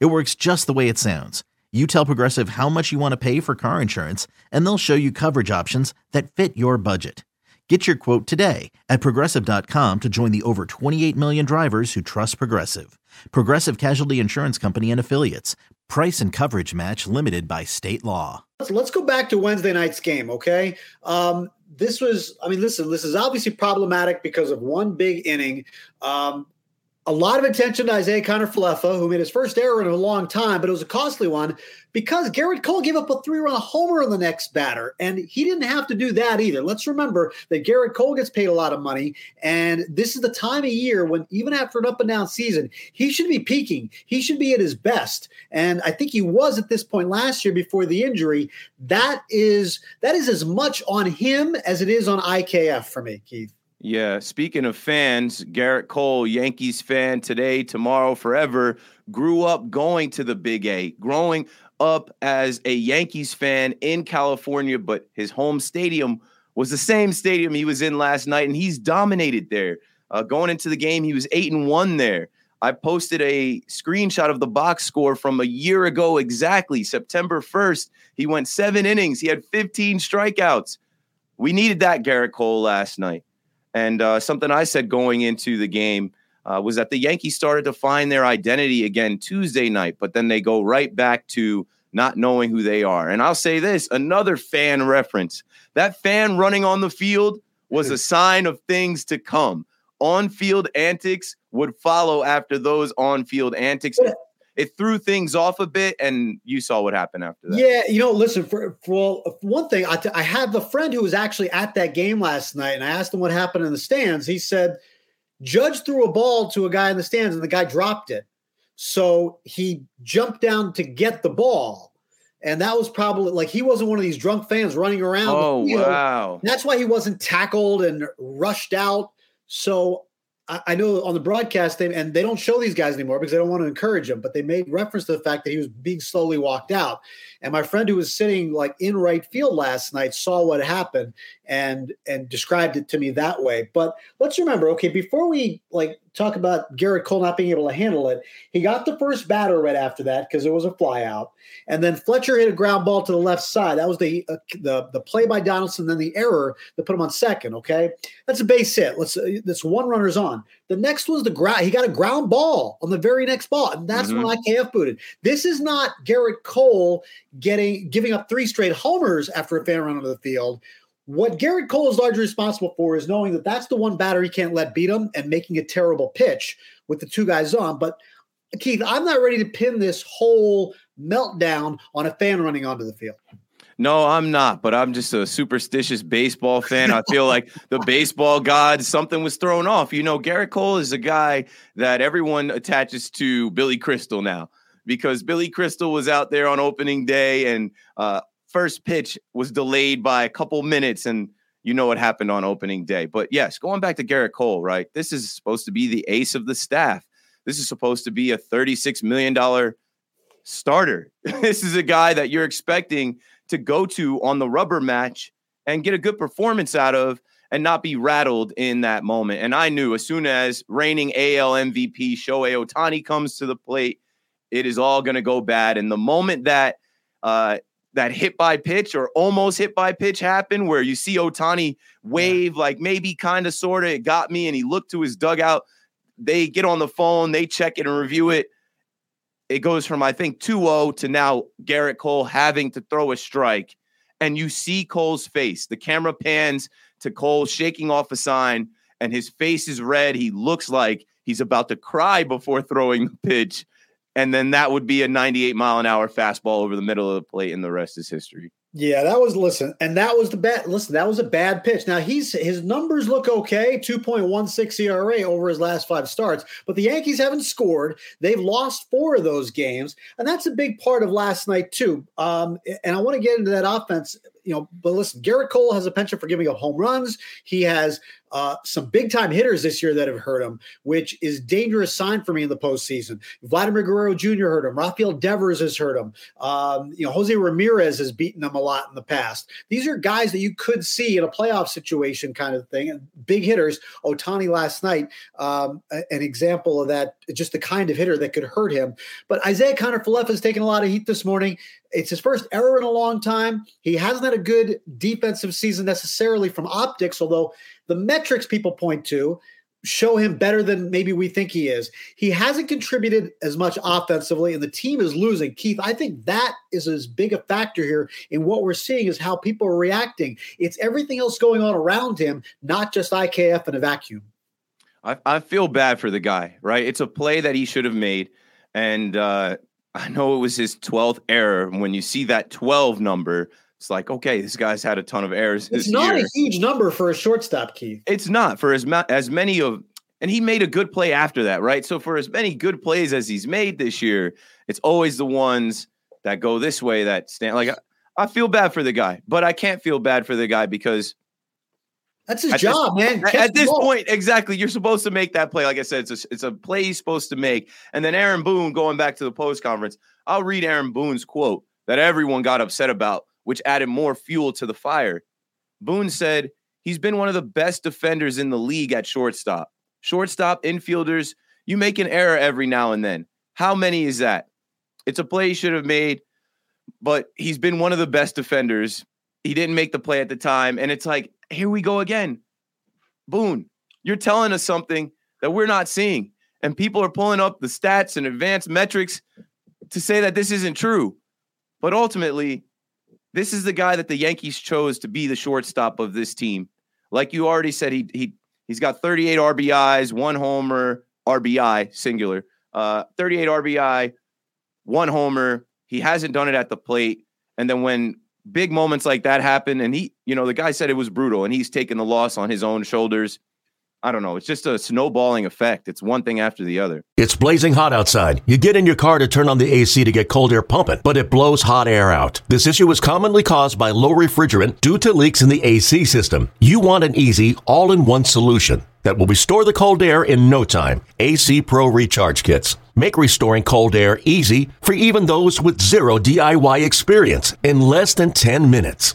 It works just the way it sounds. You tell Progressive how much you want to pay for car insurance, and they'll show you coverage options that fit your budget. Get your quote today at progressive.com to join the over 28 million drivers who trust Progressive. Progressive Casualty Insurance Company and Affiliates. Price and coverage match limited by state law. Let's, go back to Wednesday night's game, okay? Um, this was, I mean, listen, this is obviously problematic because of one big inning. Um, a lot of attention to Isiah Kiner-Falefa, who made his first error in a long time, but it was a costly one because Gerrit Cole gave up a three-run homer on the next batter, and he didn't have to do that either. Let's remember that Gerrit Cole gets paid a lot of money, and this is the time of year when, even after an up-and-down season, he should be peaking. He should be at his best, and I think he was at this point last year before the injury. That is that is as much on him as it is on IKF for me, Keith. Yeah. Speaking of fans, Gerrit Cole, Yankees fan today, tomorrow, forever, grew up going to the Big A, growing up as a Yankees fan in California, but his home stadium was the same stadium he was in last night, and he's dominated there. Uh, going into the game, he was eight and one there. I posted a screenshot of the box score from a year ago exactly, September 1st. He went seven innings, he had 15 strikeouts. We needed that Gerrit Cole last night. And uh, something I said going into the game uh, was that the Yankees started to find their identity again Tuesday night, but then they go right back to not knowing who they are. And I'll say this another fan reference that fan running on the field was a sign of things to come. On field antics would follow after those on field antics it threw things off a bit, and you saw what happened after that. Yeah, you know, listen for for one thing, I, t- I have a friend who was actually at that game last night, and I asked him what happened in the stands. He said Judge threw a ball to a guy in the stands, and the guy dropped it, so he jumped down to get the ball. And that was probably like he wasn't one of these drunk fans running around. Oh, wow. That's why he wasn't tackled and rushed out. So I know on the broadcast, they, and they don't show these guys anymore because they don't want to encourage them, but they made reference to the fact that he was being slowly walked out. And my friend who was sitting like in right field last night saw what happened and and described it to me that way. But let's remember, okay, before we like talk about Gerrit Cole not being able to handle it, he got the first batter right after that because it was a flyout, and then Fletcher hit a ground ball to the left side. That was the uh, the the play by Donaldson, then the error that put him on second. Okay, that's a base hit. Let's uh, that's one runner's on. The next was the ground. He got a ground ball on the very next ball, and that's mm-hmm. when IKF booted. This is not Gerrit Cole getting giving up three straight homers after a fan run onto the field. What Gerrit Cole is largely responsible for is knowing that that's the one batter he can't let beat him and making a terrible pitch with the two guys on. But Keith, I'm not ready to pin this whole meltdown on a fan running onto the field. No, I'm not, but I'm just a superstitious baseball fan. I feel like the baseball god, something was thrown off. You know, Gerrit Cole is a guy that everyone attaches to Billy Crystal now because Billy Crystal was out there on opening day and uh, first pitch was delayed by a couple minutes and you know what happened on opening day. But yes, going back to Gerrit Cole, right? This is supposed to be the ace of the staff. This is supposed to be a $36 million starter. this is a guy that you're expecting to go to on the rubber match and get a good performance out of and not be rattled in that moment. And I knew as soon as reigning AL MVP Shohei Ohtani comes to the plate, it is all going to go bad. And the moment that uh, that hit by pitch or almost hit by pitch happen where you see Ohtani wave, yeah. like maybe kind of sort of it got me, and he looked to his dugout. They get on the phone, they check it and review it. It goes from I think 2-0 to now Gerrit Cole having to throw a strike. And you see Cole's face. The camera pans to Cole shaking off a sign, and his face is red. He looks like he's about to cry before throwing the pitch and then that would be a 98 mile an hour fastball over the middle of the plate, and the rest is history. Yeah, that was listen, and that was the bad. Listen, that was a bad pitch. Now he's his numbers look okay, two point one six ERA over his last five starts, but the Yankees haven't scored. They've lost four of those games, and that's a big part of last night too. Um, and I want to get into that offense you know, but listen, Gerrit Cole has a penchant for giving up home runs. He has uh, some big time hitters this year that have hurt him, which is a dangerous sign for me in the postseason. Vladimir Guerrero Jr. hurt him. Rafael Devers has hurt him. Um, you know, Jose Ramirez has beaten them a lot in the past. These are guys that you could see in a playoff situation kind of thing. And big hitters. Ohtani last night, um, an example of that, just the kind of hitter that could hurt him. But Isiah Kiner-Falefa has taken a lot of heat this morning. It's his first error in a long time. He hasn't had a good defensive season necessarily from optics, although the metrics people point to show him better than maybe we think he is. He hasn't contributed as much offensively, and the team is losing. Keith, I think that is as big a factor here in what we're seeing is how people are reacting. It's everything else going on around him, not just IKF in a vacuum. I, I feel bad for the guy, right? It's a play that he should have made. And uh, I know it was his 12th error. When you see that 12 number, it's like, okay, this guy's had a ton of errors. It's not year. a huge number for a shortstop, Keith. It's not for as ma- as many of, and he made a good play after that, right? So for as many good plays as he's made this year, it's always the ones that go this way that stand. Like I, I feel bad for the guy, but I can't feel bad for the guy because that's his job, this, man. Catch at this ball. point, exactly, you're supposed to make that play. Like I said, it's a, it's a play he's supposed to make. And then Aaron Boone, going back to the post conference, I'll read Aaron Boone's quote that everyone got upset about, which added more fuel to the fire. Boone said, He's been one of the best defenders in the league at shortstop. Shortstop, infielders, you make an error every now and then. How many is that? It's a play he should have made, but he's been one of the best defenders. He didn't make the play at the time. And it's like, here we go again. Boone, you're telling us something that we're not seeing. And people are pulling up the stats and advanced metrics to say that this isn't true. But ultimately, this is the guy that the Yankees chose to be the shortstop of this team. Like you already said, he he he's got 38 RBIs, one homer, RBI singular, uh, 38 RBI, one homer. He hasn't done it at the plate. And then when big moments like that happen, and he, you know, the guy said it was brutal, and he's taken the loss on his own shoulders. I don't know. It's just a snowballing effect. It's one thing after the other. It's blazing hot outside. You get in your car to turn on the AC to get cold air pumping, but it blows hot air out. This issue is commonly caused by low refrigerant due to leaks in the AC system. You want an easy, all in one solution that will restore the cold air in no time. AC Pro Recharge Kits. Make restoring cold air easy for even those with zero DIY experience in less than 10 minutes.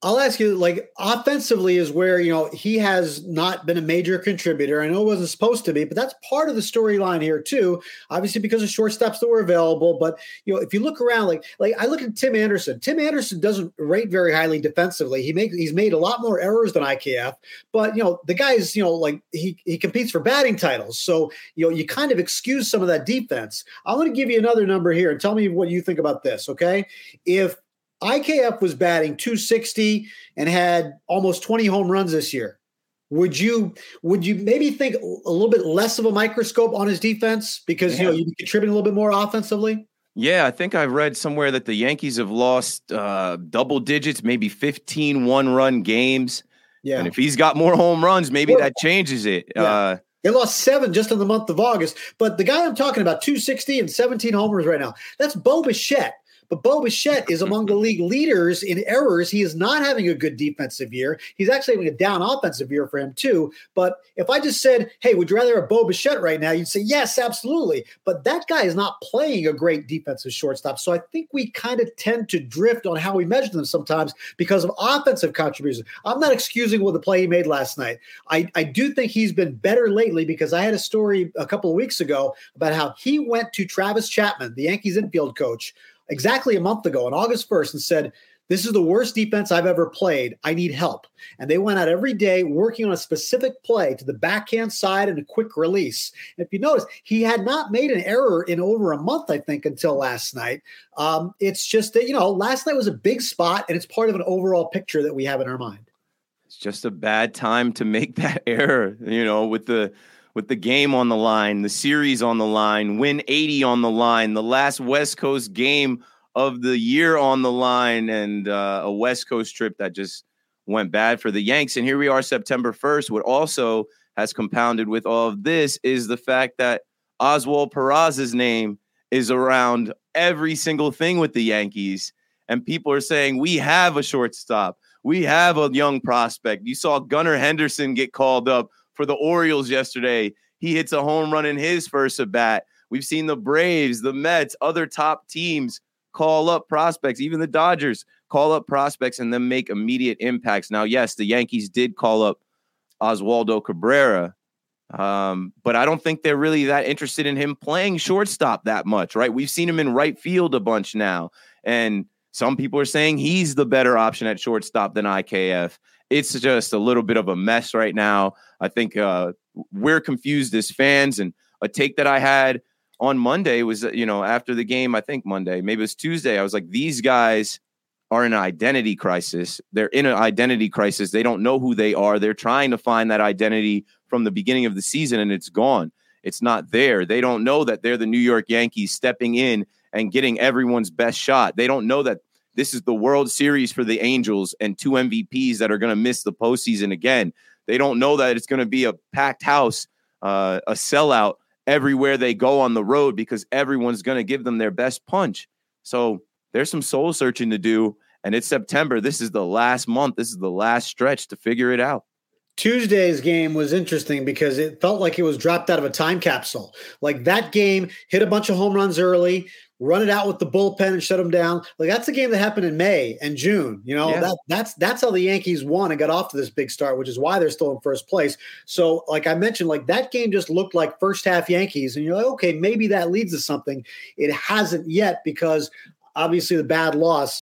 I'll ask you, like, offensively is where, you know, he has not been a major contributor. I know it wasn't supposed to be, but that's part of the storyline here, too. Obviously, because of shortstops that were available. But, you know, if you look around, like, like I look at Tim Anderson. Tim Anderson doesn't rate very highly defensively. He makes he's made a lot more errors than IKF, but you know, the guy's, you know, like he he competes for batting titles. So, you know, you kind of excuse some of that defense. I want to give you another number here and tell me what you think about this, okay? If IKF was batting 260 and had almost 20 home runs this year. Would you would you maybe think a little bit less of a microscope on his defense because yeah. you know you contribute a little bit more offensively? Yeah, I think I've read somewhere that the Yankees have lost uh, double digits, maybe 15 one run games. Yeah. And if he's got more home runs, maybe that changes it. Yeah. Uh, they lost seven just in the month of August. But the guy I'm talking about, 260 and 17 homers right now, that's Bo Bichette. But Bo Bichette is among the league leaders in errors. He is not having a good defensive year. He's actually having a down offensive year for him, too. But if I just said, hey, would you rather have Bo Bichette right now? You'd say, yes, absolutely. But that guy is not playing a great defensive shortstop. So I think we kind of tend to drift on how we measure them sometimes because of offensive contributions. I'm not excusing what the play he made last night. I, I do think he's been better lately because I had a story a couple of weeks ago about how he went to Travis Chapman, the Yankees infield coach, exactly a month ago on August 1st and said, This is the worst defense I've ever played. I need help. And they went out every day working on a specific play to the backhand side and a quick release. And if you notice, he had not made an error in over a month, I think, until last night. Um, it's just that, you know, last night was a big spot and it's part of an overall picture that we have in our mind. It's just a bad time to make that error, you know, with the with the game on the line, the series on the line, win 80 on the line, the last West Coast game of the year on the line, and uh, a West Coast trip that just went bad for the Yanks. And here we are, September 1st. What also has compounded with all of this is the fact that Oswald Peraza's name is around every single thing with the Yankees. And people are saying, we have a shortstop. We have a young prospect. You saw Gunnar Henderson get called up for the Orioles yesterday. He hits a home run in his first at bat. We've seen the Braves, the Mets, other top teams call up prospects, even the Dodgers call up prospects and then make immediate impacts. Now, yes, the Yankees did call up Oswaldo Cabrera, um, but I don't think they're really that interested in him playing shortstop that much, right? We've seen him in right field a bunch now. And some people are saying he's the better option at shortstop than IKF. It's just a little bit of a mess right now. I think uh, we're confused as fans. And a take that I had on Monday was, you know, after the game, I think Monday, maybe it was Tuesday, I was like, these guys are in an identity crisis. They're in an identity crisis. They don't know who they are. They're trying to find that identity from the beginning of the season and it's gone. It's not there. They don't know that they're the New York Yankees stepping in and getting everyone's best shot. They don't know that this is the World Series for the Angels and two MVPs that are going to miss the postseason again. They don't know that it's going to be a packed house, uh, a sellout everywhere they go on the road because everyone's going to give them their best punch. So there's some soul searching to do. And it's September. This is the last month. This is the last stretch to figure it out. Tuesday's game was interesting because it felt like it was dropped out of a time capsule. Like that game hit a bunch of home runs early, run it out with the bullpen and shut them down. Like that's a game that happened in May and June. You know, yeah. that that's that's how the Yankees won and got off to this big start, which is why they're still in first place. So, like I mentioned, like that game just looked like first half Yankees, and you're like, okay, maybe that leads to something. It hasn't yet because obviously the bad loss